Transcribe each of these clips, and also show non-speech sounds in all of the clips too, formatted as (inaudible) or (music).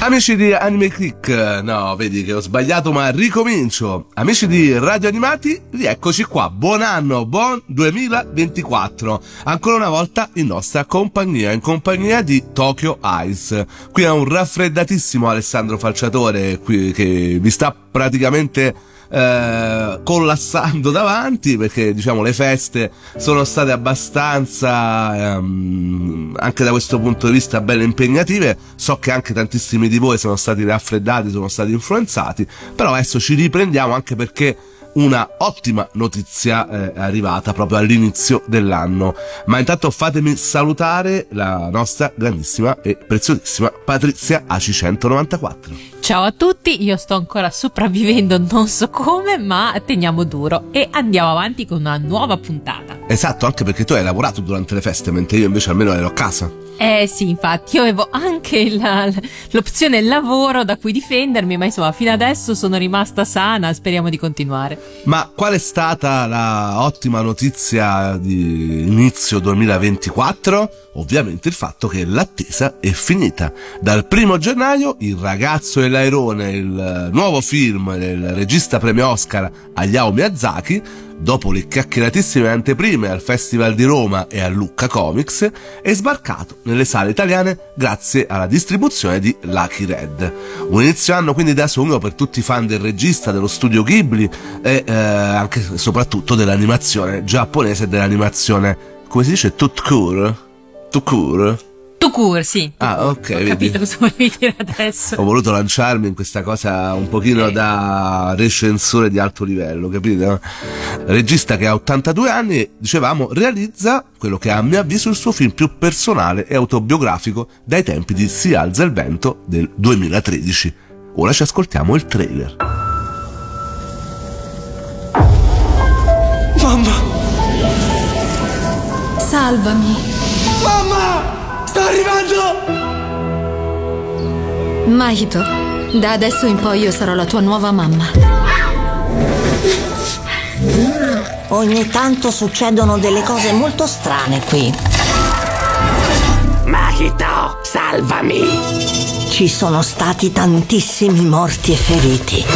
Amici di Anime Click, no, vedi che ho sbagliato, ma ricomincio. Amici di Radio Animati, rieccoci qua. Buon anno, buon 2024. Ancora una volta in nostra compagnia, in compagnia di Tokyo Ice. Qui è un raffreddatissimo Alessandro Falciatore qui, che vi sta praticamente eh, collassando davanti perché diciamo le feste sono state abbastanza ehm, anche da questo punto di vista belle impegnative. So che anche tantissimi di voi sono stati raffreddati sono stati influenzati però adesso ci riprendiamo anche perché una ottima notizia eh, arrivata proprio all'inizio dell'anno. Ma intanto fatemi salutare la nostra grandissima e preziosissima Patrizia AC194. Ciao a tutti, io sto ancora sopravvivendo, non so come, ma teniamo duro e andiamo avanti con una nuova puntata. Esatto, anche perché tu hai lavorato durante le feste, mentre io invece almeno ero a casa. Eh sì, infatti, io avevo anche la, l'opzione lavoro da cui difendermi, ma insomma, fino adesso sono rimasta sana, speriamo di continuare. Ma qual è stata la ottima notizia di inizio 2024? Ovviamente il fatto che l'attesa è finita. Dal primo gennaio Il ragazzo e l'airone, il nuovo film del regista premio Oscar Hayao Miyazaki, dopo le chiacchieratissime anteprime al Festival di Roma e a Lucca Comics, è sbarcato nelle sale italiane grazie alla distribuzione di Lucky Red. Un inizio anno quindi da sogno per tutti i fan del regista, dello studio Ghibli e eh, anche e soprattutto dell'animazione giapponese e dell'animazione, come si dice, tutkur? Tukur? Tukur, sì. Ah, ok. Ho vedi. capito cosa volevi dire adesso. Ho voluto lanciarmi in questa cosa un pochino Ok. da recensore di alto livello, capito? Regista che ha 82 anni, dicevamo, realizza quello che è, a mio avviso il suo film più personale e autobiografico dai tempi di Si alza il vento del 2013. Ora ci ascoltiamo il trailer. Mamma! Salvami. Mamma! Sta arrivando! Mahito, da adesso in poi io sarò la tua nuova mamma. Ogni tanto succedono delle cose molto strane qui. Mahito, salvami! Ci sono stati tantissimi morti e feriti.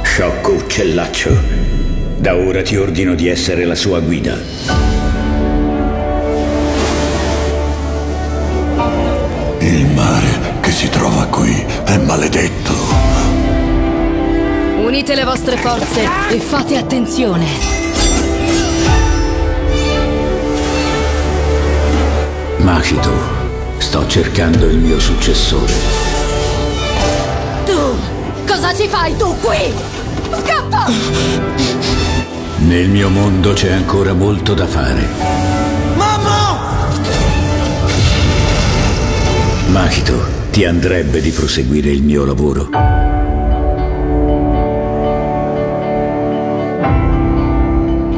Sciocco uccellaccio, da ora ti ordino di essere la sua guida. Il mare che si trova qui è maledetto. Unite le vostre forze e fate attenzione. Mahito, sto cercando il mio successore. Tu! Cosa ci fai tu qui? Scappa! Nel mio mondo c'è ancora molto da fare. Mamma! Mahito, ti andrebbe di proseguire il mio lavoro.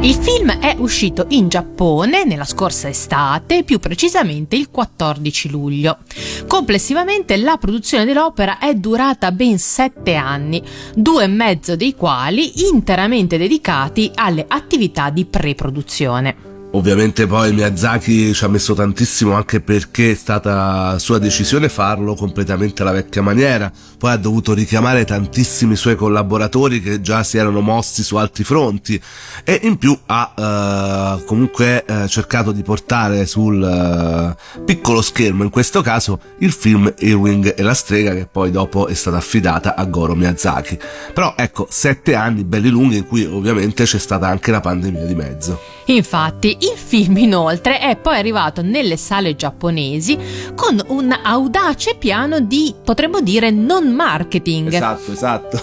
Il film è uscito in Giappone nella scorsa estate, più precisamente il 14 luglio. Complessivamente la produzione dell'opera è durata ben sette anni, due e mezzo dei quali interamente dedicati alle attività di pre-produzione. Ovviamente poi Miyazaki ci ha messo tantissimo anche perché è stata sua decisione farlo completamente alla vecchia maniera, poi ha dovuto richiamare tantissimi suoi collaboratori che già si erano mossi su altri fronti e in più ha eh, comunque eh, cercato di portare sul eh, piccolo schermo, in questo caso, il film Ewing e la strega che poi dopo è stata affidata a Goro Miyazaki. Però ecco, sette anni belli lunghi in cui ovviamente c'è stata anche la pandemia di mezzo. Infatti, il film inoltre è poi arrivato nelle sale giapponesi con un audace piano di, potremmo dire, non marketing. Esatto, esatto.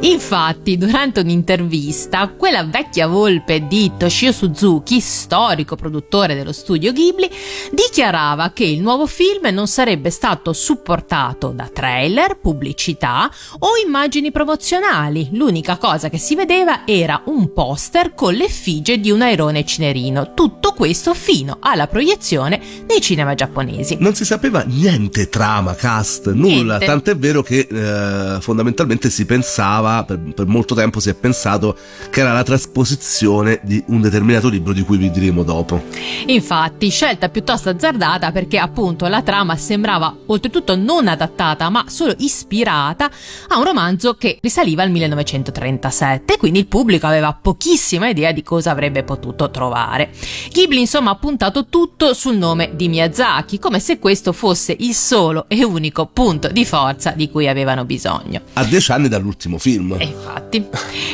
Infatti, durante un'intervista, quella vecchia volpe di Toshio Suzuki, storico produttore dello studio Ghibli, dichiarava che il nuovo film non sarebbe stato supportato da trailer, pubblicità o immagini promozionali. L'unica cosa che si vedeva era un poster con l'effigie di un airone cinerino. Tutto questo fino alla proiezione nei cinema giapponesi. Non si sapeva niente trama, cast, nulla. Niente. Tant'è vero che eh, fondamentalmente si pensava, per, per molto tempo si è pensato che era la trasposizione di un determinato libro di cui vi diremo dopo. Infatti, scelta piuttosto azzardata perché appunto la trama sembrava oltretutto non adattata ma solo ispirata a un romanzo che risaliva al 1937, quindi il pubblico aveva pochissima idea di cosa avrebbe potuto trovare. Ghibli insomma ha puntato tutto sul nome di Miyazaki, come se questo fosse il solo e unico punto di forza di cui avevano bisogno. A dieci anni dall'ultimo film. E infatti.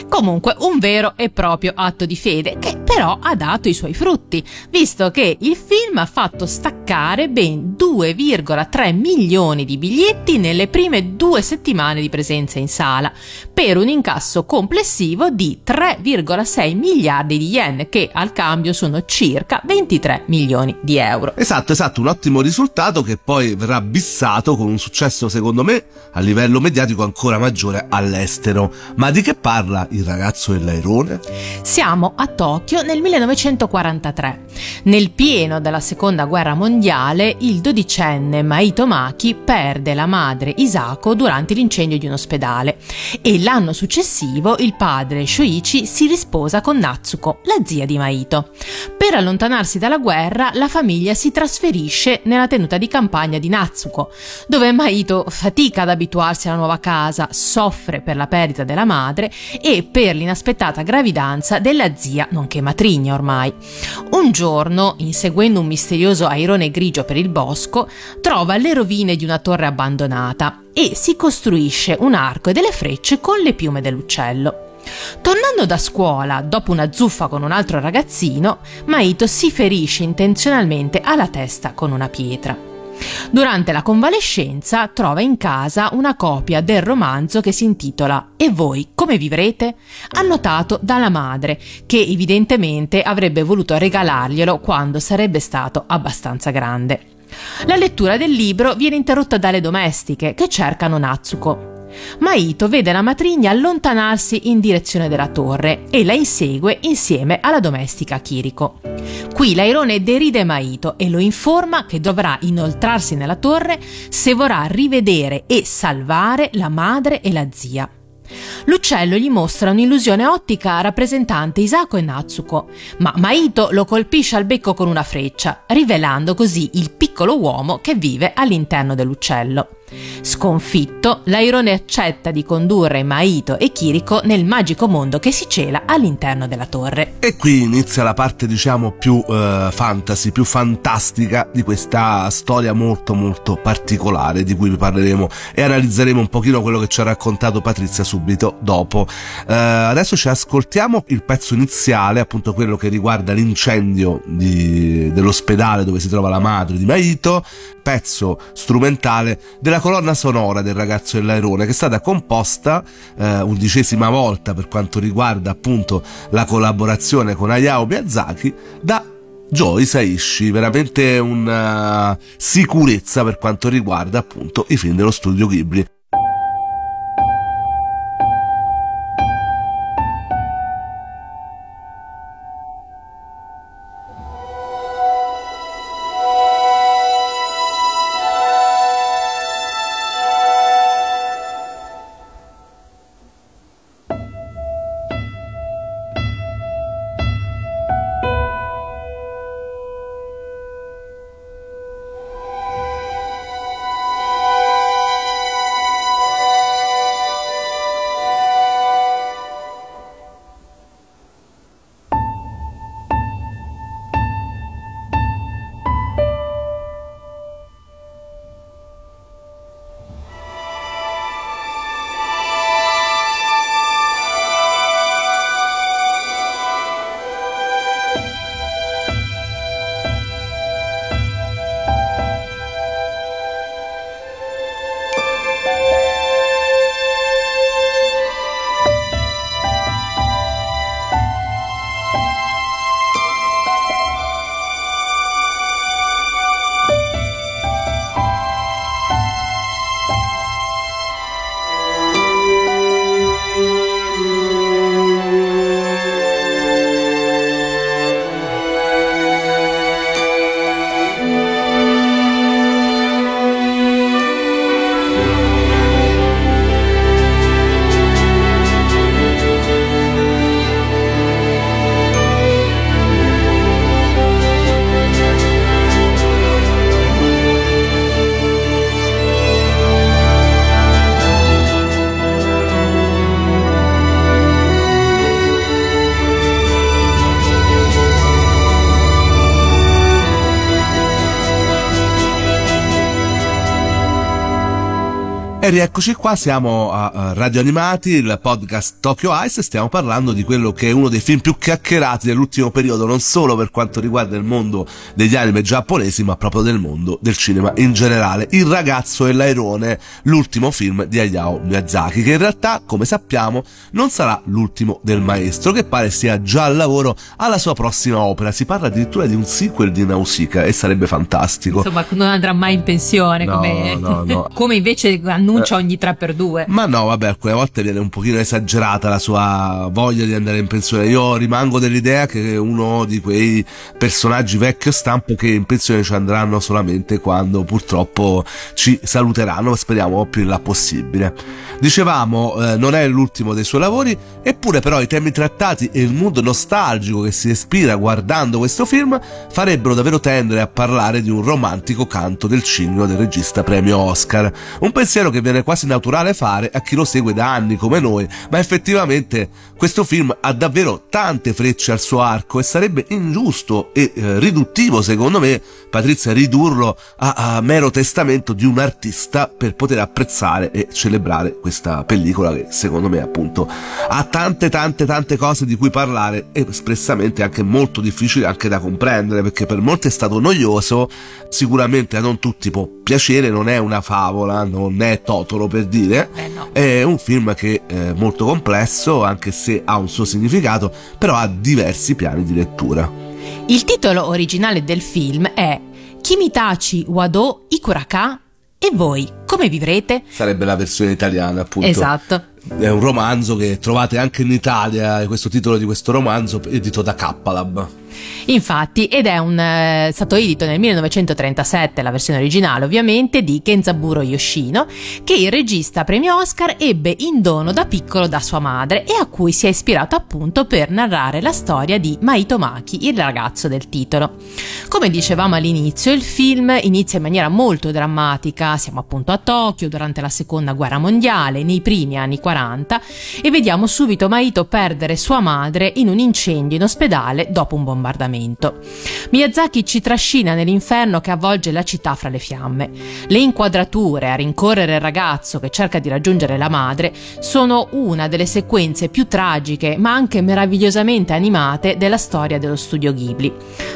Comunque, un vero e proprio atto di fede che però ha dato i suoi frutti, visto che il film ha fatto staccare ben 2,3 milioni di biglietti nelle prime due settimane di presenza in sala, per un incasso complessivo di 3,6 miliardi di yen, che al cambio sono circa 23 milioni di euro. Esatto, esatto, un ottimo risultato che poi verrà bissato con un successo secondo me a livello mediatico ancora maggiore all'estero. Ma di che parla il ragazzo e l'airone? Siamo a Tokyo nel 1943. Nel pieno della seconda guerra mondiale, il dodicenne Maito Maki perde la madre Isako durante l'incendio di un ospedale e l'anno successivo il padre Shoichi si risposa con Natsuko, la zia di Maito. Per allontanarsi dalla guerra, la famiglia si trasferisce nella tenuta di campagna di Natsuko, dove Maito fatica ad abituarsi alla nuova casa, soffre per la perdita della madre e per l'inaspettata gravidanza della zia, nonché matrigna ormai. Un giorno, inseguendo un misterioso airone grigio per il bosco, trova le rovine di una torre abbandonata e si costruisce un arco e delle frecce con le piume dell'uccello. Tornando da scuola, dopo una zuffa con un altro ragazzino, Maito si ferisce intenzionalmente alla testa con una pietra. Durante la convalescenza trova in casa una copia del romanzo che si intitola E voi come vivrete? annotato dalla madre, che evidentemente avrebbe voluto regalarglielo quando sarebbe stato abbastanza grande. La lettura del libro viene interrotta dalle domestiche che cercano Natsuko. Maito vede la matrigna allontanarsi in direzione della torre e la insegue insieme alla domestica Kiriko. Qui l'airone deride Maito e lo informa che dovrà inoltrarsi nella torre se vorrà rivedere e salvare la madre e la zia. L'uccello gli mostra un'illusione ottica rappresentante Isako e Natsuko, ma Maito lo colpisce al becco con una freccia, rivelando così il piccolo uomo che vive all'interno dell'uccello. Sconfitto, l'airone accetta di condurre Maito e Kiriko nel magico mondo che si cela all'interno della torre. E qui inizia la parte, diciamo, più eh, fantasy, più fantastica di questa storia molto molto particolare di cui vi parleremo e analizzeremo un pochino quello che ci ha raccontato Patrizia subito dopo. Eh, adesso ci ascoltiamo il pezzo iniziale, appunto quello che riguarda l'incendio di- dell'ospedale dove si trova la madre di Maito, pezzo strumentale della colonna sonora del ragazzo e l'airone che è stata composta eh, undicesima volta per quanto riguarda appunto la collaborazione con Hayao Miyazaki da Joe Saishi, veramente una sicurezza per quanto riguarda appunto i film dello studio Ghibli. E rieccoci qua, siamo a Radio Animati, il podcast Tokyo Ice, e stiamo parlando di quello che è uno dei film più chiacchierati dell'ultimo periodo, non solo per quanto riguarda il mondo degli anime giapponesi, ma proprio del mondo del cinema in generale. Il ragazzo e l'airone, l'ultimo film di Hayao Miyazaki, che in realtà, come sappiamo, non sarà l'ultimo del maestro, che pare sia già al lavoro alla sua prossima opera. Si parla addirittura di un sequel di Nausicaa e sarebbe fantastico. Insomma, non andrà mai in pensione, No, come, no, no. (laughs) come invece annuncia ogni 3x2. Ma no, vabbè, alcune volte viene un pochino esagerata la sua voglia di andare in pensione. Io rimango dell'idea che uno di quei personaggi vecchio stampo che in pensione ci andranno solamente quando purtroppo ci saluteranno, speriamo più in là possibile. Dicevamo, eh, non è l'ultimo dei suoi lavori, eppure però i temi trattati e il mood nostalgico che si respira guardando questo film farebbero davvero tendere a parlare di un romantico canto del cigno del regista premio Oscar. Un pensiero che viene quasi naturale fare a chi lo segue da anni come noi, ma effettivamente questo film ha davvero tante frecce al suo arco e sarebbe ingiusto e eh, riduttivo secondo me, Patrizia, ridurlo a, a mero testamento di un artista per poter apprezzare e celebrare questa pellicola che secondo me appunto ha tante tante tante cose di cui parlare e espressamente anche molto difficile anche da comprendere perché per molti è stato noioso, sicuramente a non tutti può piacere, non è una favola, non è Totoro per dire, Eh, no. è un film che è molto complesso anche se ha un suo significato, però ha diversi piani di lettura. Il titolo originale del film è Kimitachi Wado Ikuraka e voi come vivrete? Sarebbe la versione italiana appunto. Esatto. È un romanzo che trovate anche in Italia, questo titolo di questo romanzo edito da K-Lab. Infatti, ed è un, eh, stato edito nel 1937, la versione originale ovviamente, di Kenzaburo Yoshino, che il regista premio Oscar ebbe in dono da piccolo da sua madre e a cui si è ispirato appunto per narrare la storia di Maito Maki, il ragazzo del titolo. Come dicevamo all'inizio, il film inizia in maniera molto drammatica, siamo appunto a Tokyo durante la seconda guerra mondiale, nei primi anni 40, e vediamo subito Maito perdere sua madre in un incendio in ospedale dopo un bombardamento. Miyazaki ci trascina nell'inferno che avvolge la città fra le fiamme. Le inquadrature a rincorrere il ragazzo che cerca di raggiungere la madre sono una delle sequenze più tragiche ma anche meravigliosamente animate della storia dello studio Ghibli,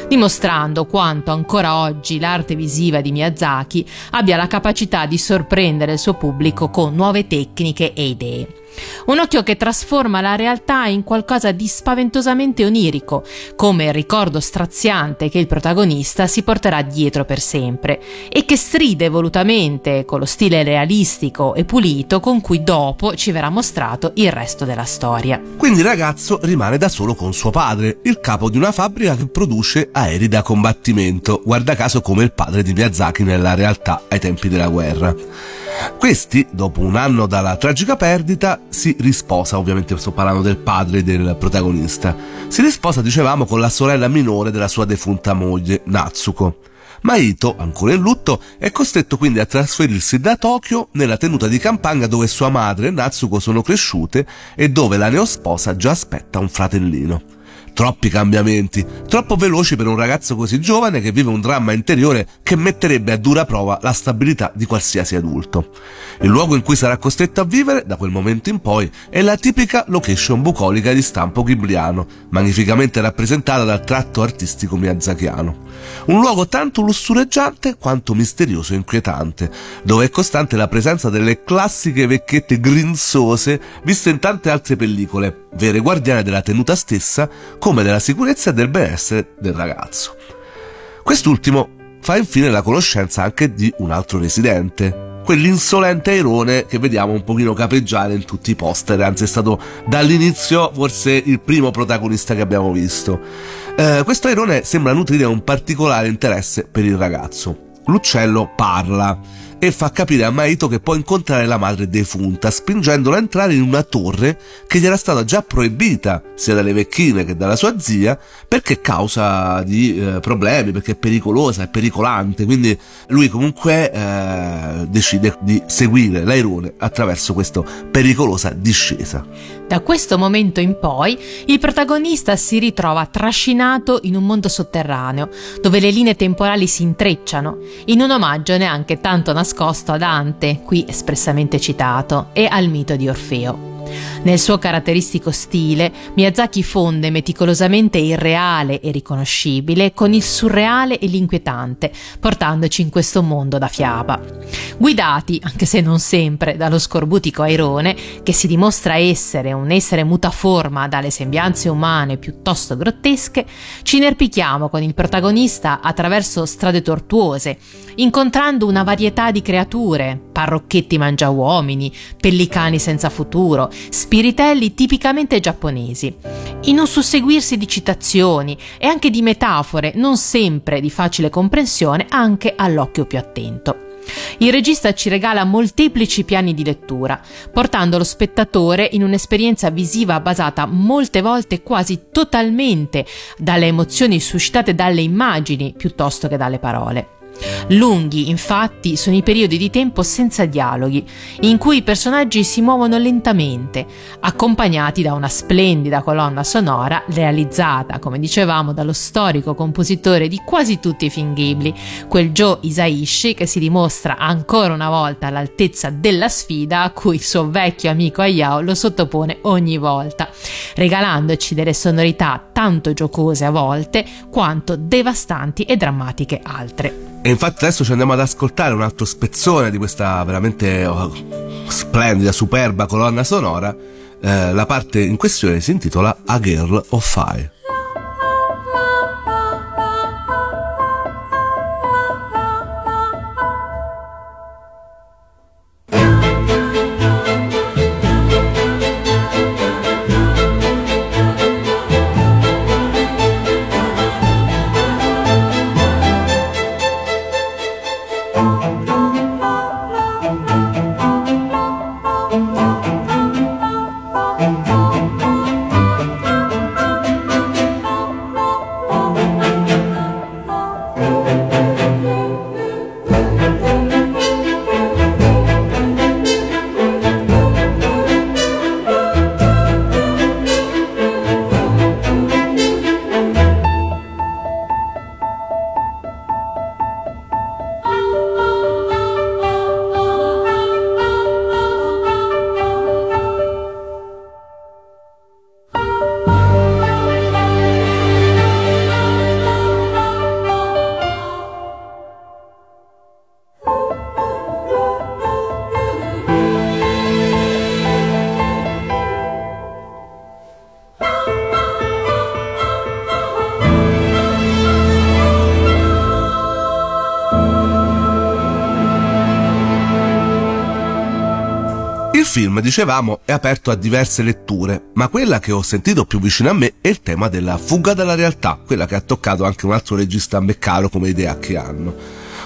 dimostrando quanto ancora oggi l'arte visiva di Miyazaki abbia la capacità di sorprendere il suo pubblico con nuove tecniche e idee. Un occhio che trasforma la realtà in qualcosa di spaventosamente onirico, come il ricordo straziante che il protagonista si porterà dietro per sempre e che stride volutamente con lo stile realistico e pulito con cui dopo ci verrà mostrato il resto della storia. Quindi il ragazzo rimane da solo con suo padre, il capo di una fabbrica che produce aerei da combattimento, guarda caso come il padre di Miyazaki nella realtà ai tempi della guerra. Questi, dopo un anno dalla tragica perdita, si risposa, ovviamente sto parlando del padre del protagonista, si risposa, dicevamo, con la sorella minore della sua defunta moglie, Natsuko. Maito, ancora in lutto, è costretto quindi a trasferirsi da Tokyo nella tenuta di campagna dove sua madre e Natsuko sono cresciute e dove la neosposa già aspetta un fratellino. Troppi cambiamenti, troppo veloci per un ragazzo così giovane che vive un dramma interiore che metterebbe a dura prova la stabilità di qualsiasi adulto. Il luogo in cui sarà costretto a vivere, da quel momento in poi, è la tipica location bucolica di stampo ghibliano, magnificamente rappresentata dal tratto artistico miyazakiano. Un luogo tanto lussureggiante quanto misterioso e inquietante, dove è costante la presenza delle classiche vecchiette grinzose viste in tante altre pellicole, vere guardiane della tenuta stessa, come della sicurezza e del benessere del ragazzo. Quest'ultimo fa infine la conoscenza anche di un altro residente, quell'insolente airone che vediamo un pochino capeggiare in tutti i poster, anzi è stato dall'inizio forse il primo protagonista che abbiamo visto. Eh, questo airone sembra nutrire un particolare interesse per il ragazzo. L'uccello parla e fa capire a Maito che può incontrare la madre defunta, spingendolo a entrare in una torre che gli era stata già proibita sia dalle vecchine che dalla sua zia perché causa di eh, problemi, perché è pericolosa, è pericolante, quindi lui comunque eh, decide di seguire l'airone attraverso questa pericolosa discesa. Da questo momento in poi il protagonista si ritrova trascinato in un mondo sotterraneo, dove le linee temporali si intrecciano, in un omaggio neanche tanto nascosto nascosto a Dante, qui espressamente citato, e al mito di Orfeo. Nel suo caratteristico stile, Miyazaki fonde meticolosamente il reale e riconoscibile con il surreale e l'inquietante, portandoci in questo mondo da fiaba. Guidati, anche se non sempre, dallo scorbutico Airone, che si dimostra essere un essere mutaforma dalle sembianze umane piuttosto grottesche, ci inerpichiamo con il protagonista attraverso strade tortuose, incontrando una varietà di creature, parrocchetti mangiauomini, pellicani senza futuro, spiritelli tipicamente giapponesi, in un susseguirsi di citazioni e anche di metafore non sempre di facile comprensione anche all'occhio più attento. Il regista ci regala molteplici piani di lettura, portando lo spettatore in un'esperienza visiva basata molte volte quasi totalmente dalle emozioni suscitate dalle immagini piuttosto che dalle parole. Lunghi, infatti, sono i periodi di tempo senza dialoghi, in cui i personaggi si muovono lentamente, accompagnati da una splendida colonna sonora realizzata, come dicevamo, dallo storico compositore di quasi tutti i film Ghibli, quel Joe Isaishi che si dimostra ancora una volta all'altezza della sfida a cui il suo vecchio amico Hayao lo sottopone ogni volta, regalandoci delle sonorità tanto giocose a volte quanto devastanti e drammatiche altre. E infatti adesso ci andiamo ad ascoltare un altro spezzone di questa veramente oh, splendida, superba colonna sonora. Eh, la parte in questione si intitola A Girl of Fire. Film, dicevamo, è aperto a diverse letture, ma quella che ho sentito più vicino a me è il tema della fuga dalla realtà, quella che ha toccato anche un altro regista meccaro come idea che hanno,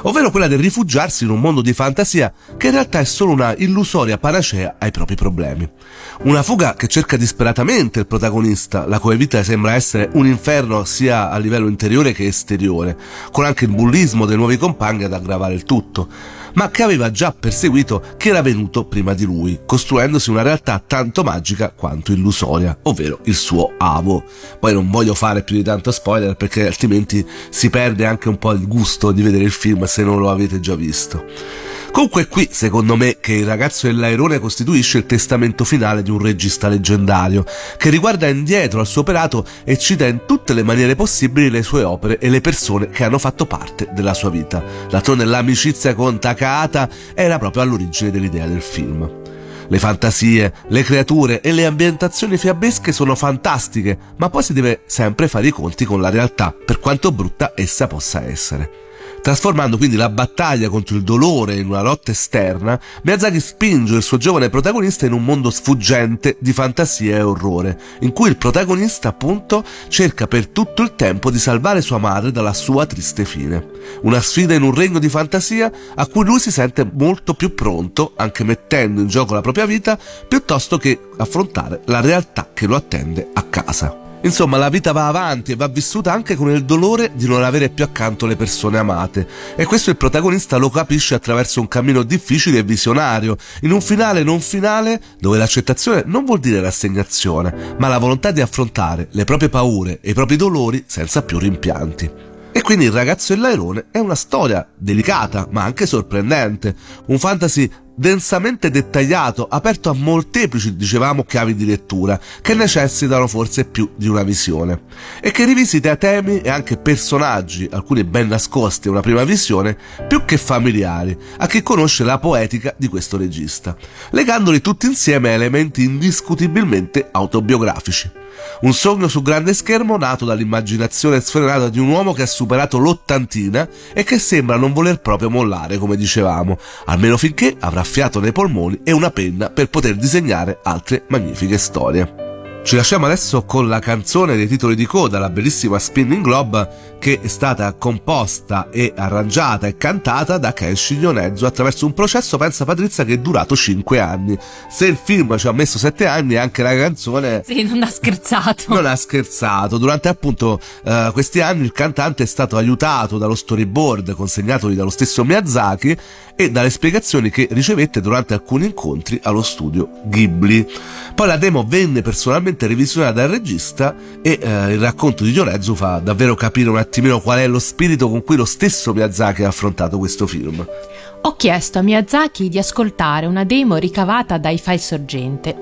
ovvero quella del rifugiarsi in un mondo di fantasia che in realtà è solo una illusoria panacea ai propri problemi. Una fuga che cerca disperatamente il protagonista, la cui vita sembra essere un inferno sia a livello interiore che esteriore, con anche il bullismo dei nuovi compagni ad aggravare il tutto ma che aveva già perseguito chi era venuto prima di lui, costruendosi una realtà tanto magica quanto illusoria, ovvero il suo avo. Poi non voglio fare più di tanto spoiler perché altrimenti si perde anche un po' il gusto di vedere il film se non lo avete già visto. Comunque è qui, secondo me, che il ragazzo dell'airone costituisce il testamento finale di un regista leggendario, che riguarda indietro al suo operato e cita in tutte le maniere possibili le sue opere e le persone che hanno fatto parte della sua vita. D'altronde l'amicizia con Takahata era proprio all'origine dell'idea del film. Le fantasie, le creature e le ambientazioni fiabesche sono fantastiche, ma poi si deve sempre fare i conti con la realtà, per quanto brutta essa possa essere. Trasformando quindi la battaglia contro il dolore in una lotta esterna, Miyazaki spinge il suo giovane protagonista in un mondo sfuggente di fantasia e orrore, in cui il protagonista appunto cerca per tutto il tempo di salvare sua madre dalla sua triste fine. Una sfida in un regno di fantasia a cui lui si sente molto più pronto, anche mettendo in gioco la propria vita, piuttosto che affrontare la realtà che lo attende a casa. Insomma, la vita va avanti e va vissuta anche con il dolore di non avere più accanto le persone amate. E questo il protagonista lo capisce attraverso un cammino difficile e visionario, in un finale non finale dove l'accettazione non vuol dire rassegnazione, ma la volontà di affrontare le proprie paure e i propri dolori senza più rimpianti. E quindi Il ragazzo e l'airone è una storia delicata ma anche sorprendente, un fantasy densamente dettagliato, aperto a molteplici, dicevamo, chiavi di lettura, che necessitano forse più di una visione, e che rivisita temi e anche personaggi, alcuni ben nascosti a una prima visione, più che familiari, a chi conosce la poetica di questo regista, legandoli tutti insieme a elementi indiscutibilmente autobiografici. Un sogno su grande schermo nato dall'immaginazione sfrenata di un uomo che ha superato l'ottantina e che sembra non voler proprio mollare, come dicevamo, almeno finché avrà fiato nei polmoni e una penna per poter disegnare altre magnifiche storie. Ci lasciamo adesso con la canzone dei titoli di coda, la bellissima Spinning Globe, che è stata composta e arrangiata e cantata da Kenshi Yonezzo attraverso un processo, pensa Patrizia, che è durato 5 anni. Se il film ci ha messo 7 anni, anche la canzone... (laughs) Sì, non ha scherzato. Non ha scherzato. Durante appunto uh, questi anni il cantante è stato aiutato dallo storyboard consegnatogli dallo stesso Miyazaki e dalle spiegazioni che ricevette durante alcuni incontri allo studio Ghibli. Poi la demo venne personalmente revisionata dal regista e uh, il racconto di Yonezzo fa davvero capire un attimino qual è lo spirito con cui lo stesso Miyazaki ha affrontato questo film. Ho chiesto a Miyazaki di ascoltare una demo ricavata dai file sorgente.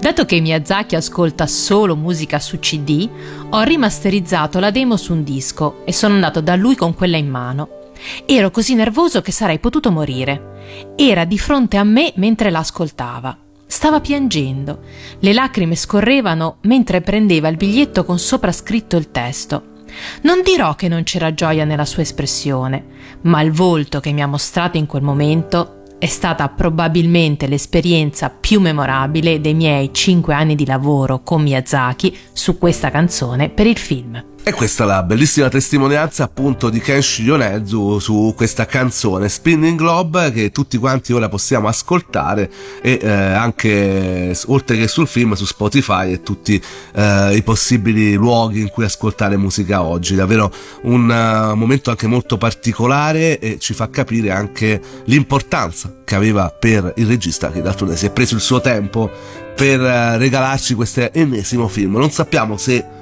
Dato che Miyazaki ascolta solo musica su CD, ho rimasterizzato la demo su un disco e sono andato da lui con quella in mano. Ero così nervoso che sarei potuto morire. Era di fronte a me mentre la ascoltava. Stava piangendo. Le lacrime scorrevano mentre prendeva il biglietto con sopra scritto il testo. Non dirò che non c'era gioia nella sua espressione, ma il volto che mi ha mostrato in quel momento è stata probabilmente l'esperienza più memorabile dei miei cinque anni di lavoro con Miyazaki su questa canzone per il film. E questa è la bellissima testimonianza appunto di Kenshi Yonezu su questa canzone Spinning Globe che tutti quanti ora possiamo ascoltare e eh, anche oltre che sul film su Spotify e tutti eh, i possibili luoghi in cui ascoltare musica oggi. Davvero un uh, momento anche molto particolare e ci fa capire anche l'importanza che aveva per il regista che d'altronde si è preso il suo tempo per uh, regalarci questo ennesimo film. Non sappiamo se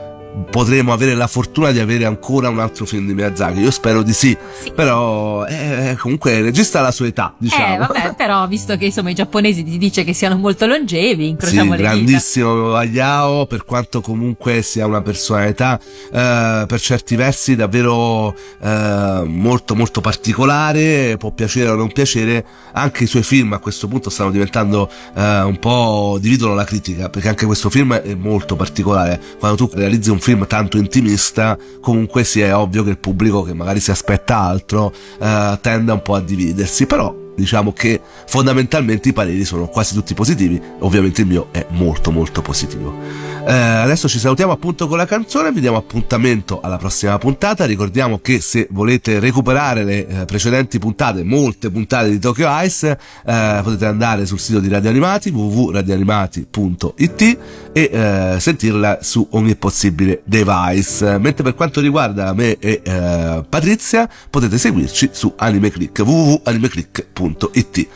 potremo avere la fortuna di avere ancora un altro film di Miyazaki. Io spero di sì, sì. però eh, comunque il regista la sua età, diciamo. Eh, vabbè, (laughs) però visto che insomma i giapponesi ti dice che siano molto longevi, incrociamo sì, grandissimo Hayao, per quanto comunque sia una personalità eh, per certi versi davvero eh, molto molto particolare, può piacere o non piacere, anche i suoi film a questo punto stanno diventando eh, un po' dividono la critica, perché anche questo film è molto particolare. Quando tu realizzi un film tanto intimista, comunque sia è ovvio che il pubblico che magari si aspetta altro eh, tende un po' a dividersi, però diciamo che fondamentalmente i pareri sono quasi tutti positivi, ovviamente il mio è molto molto positivo. Eh, adesso ci salutiamo appunto con la canzone, vi diamo appuntamento alla prossima puntata, ricordiamo che se volete recuperare le eh, precedenti puntate, molte puntate di Tokyo Ice, eh, potete andare sul sito di Radio Animati www.radioanimati.it e eh, sentirla su ogni possibile device. Mentre per quanto riguarda me e eh, Patrizia, potete seguirci su AnimeClick www.animeclick.it.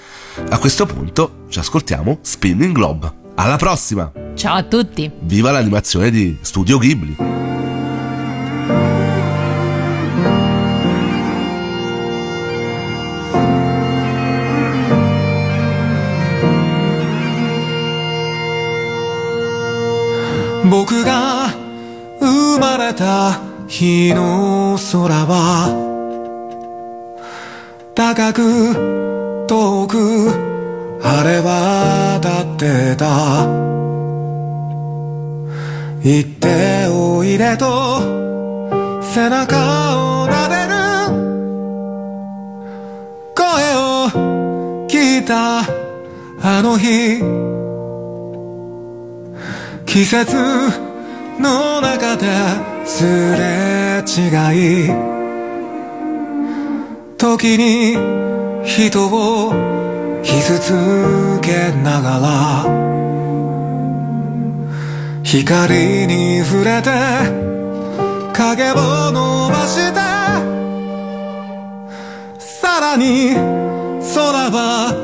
A questo punto ci ascoltiamo Spinning Globe. Alla prossima! Ciao a tutti! Viva l'animazione di Studio Ghibli! 僕が生まれた日の空は高く遠く あれはだってた行っておいでと背中を撫でる。声を聞いたあの日。季節の中ですれ違い。時に人を傷つけながら光に触れて影を伸ばしてさらに空は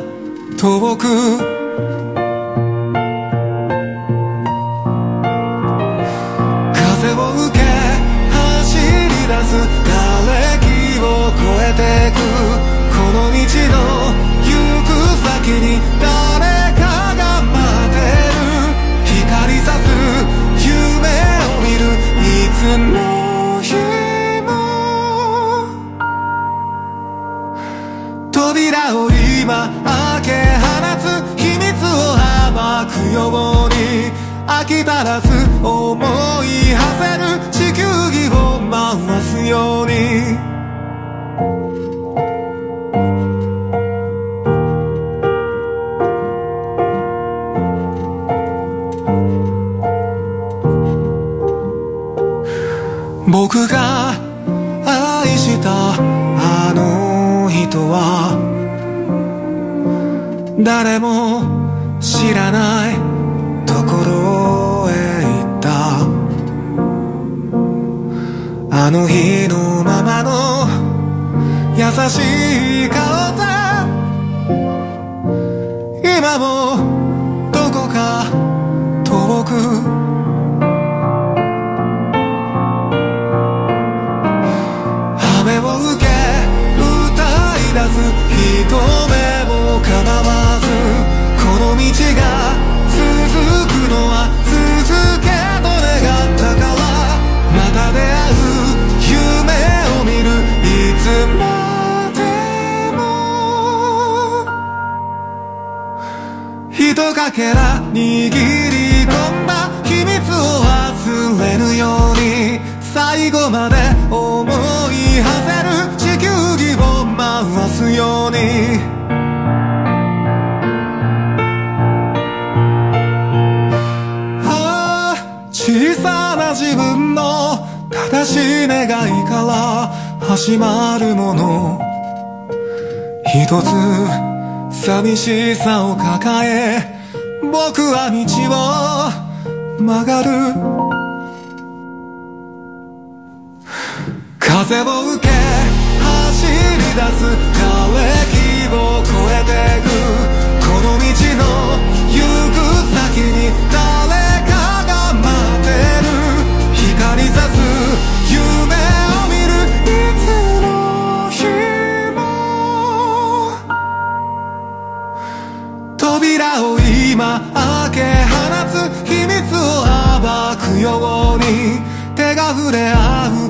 遠くき足らず思い馳せる地球儀を回すように。僕が愛したあの人は誰もあの日のままの優しい顔で今もどこか遠く。雨を受け歌い出す人。かけら握り込んだ秘密を忘れぬように最後まで思い馳せる地球儀を回すように。ああ小さな自分の正しい願いから始まるもの。一つ寂しさを抱え僕は道を曲がる。風を受け走り出す枯れ木を越えてく。この道の行く先に誰かが待ってる。光さす夢を見るいつの日も。扉を今開け放つ秘密を暴くように手が触れ合う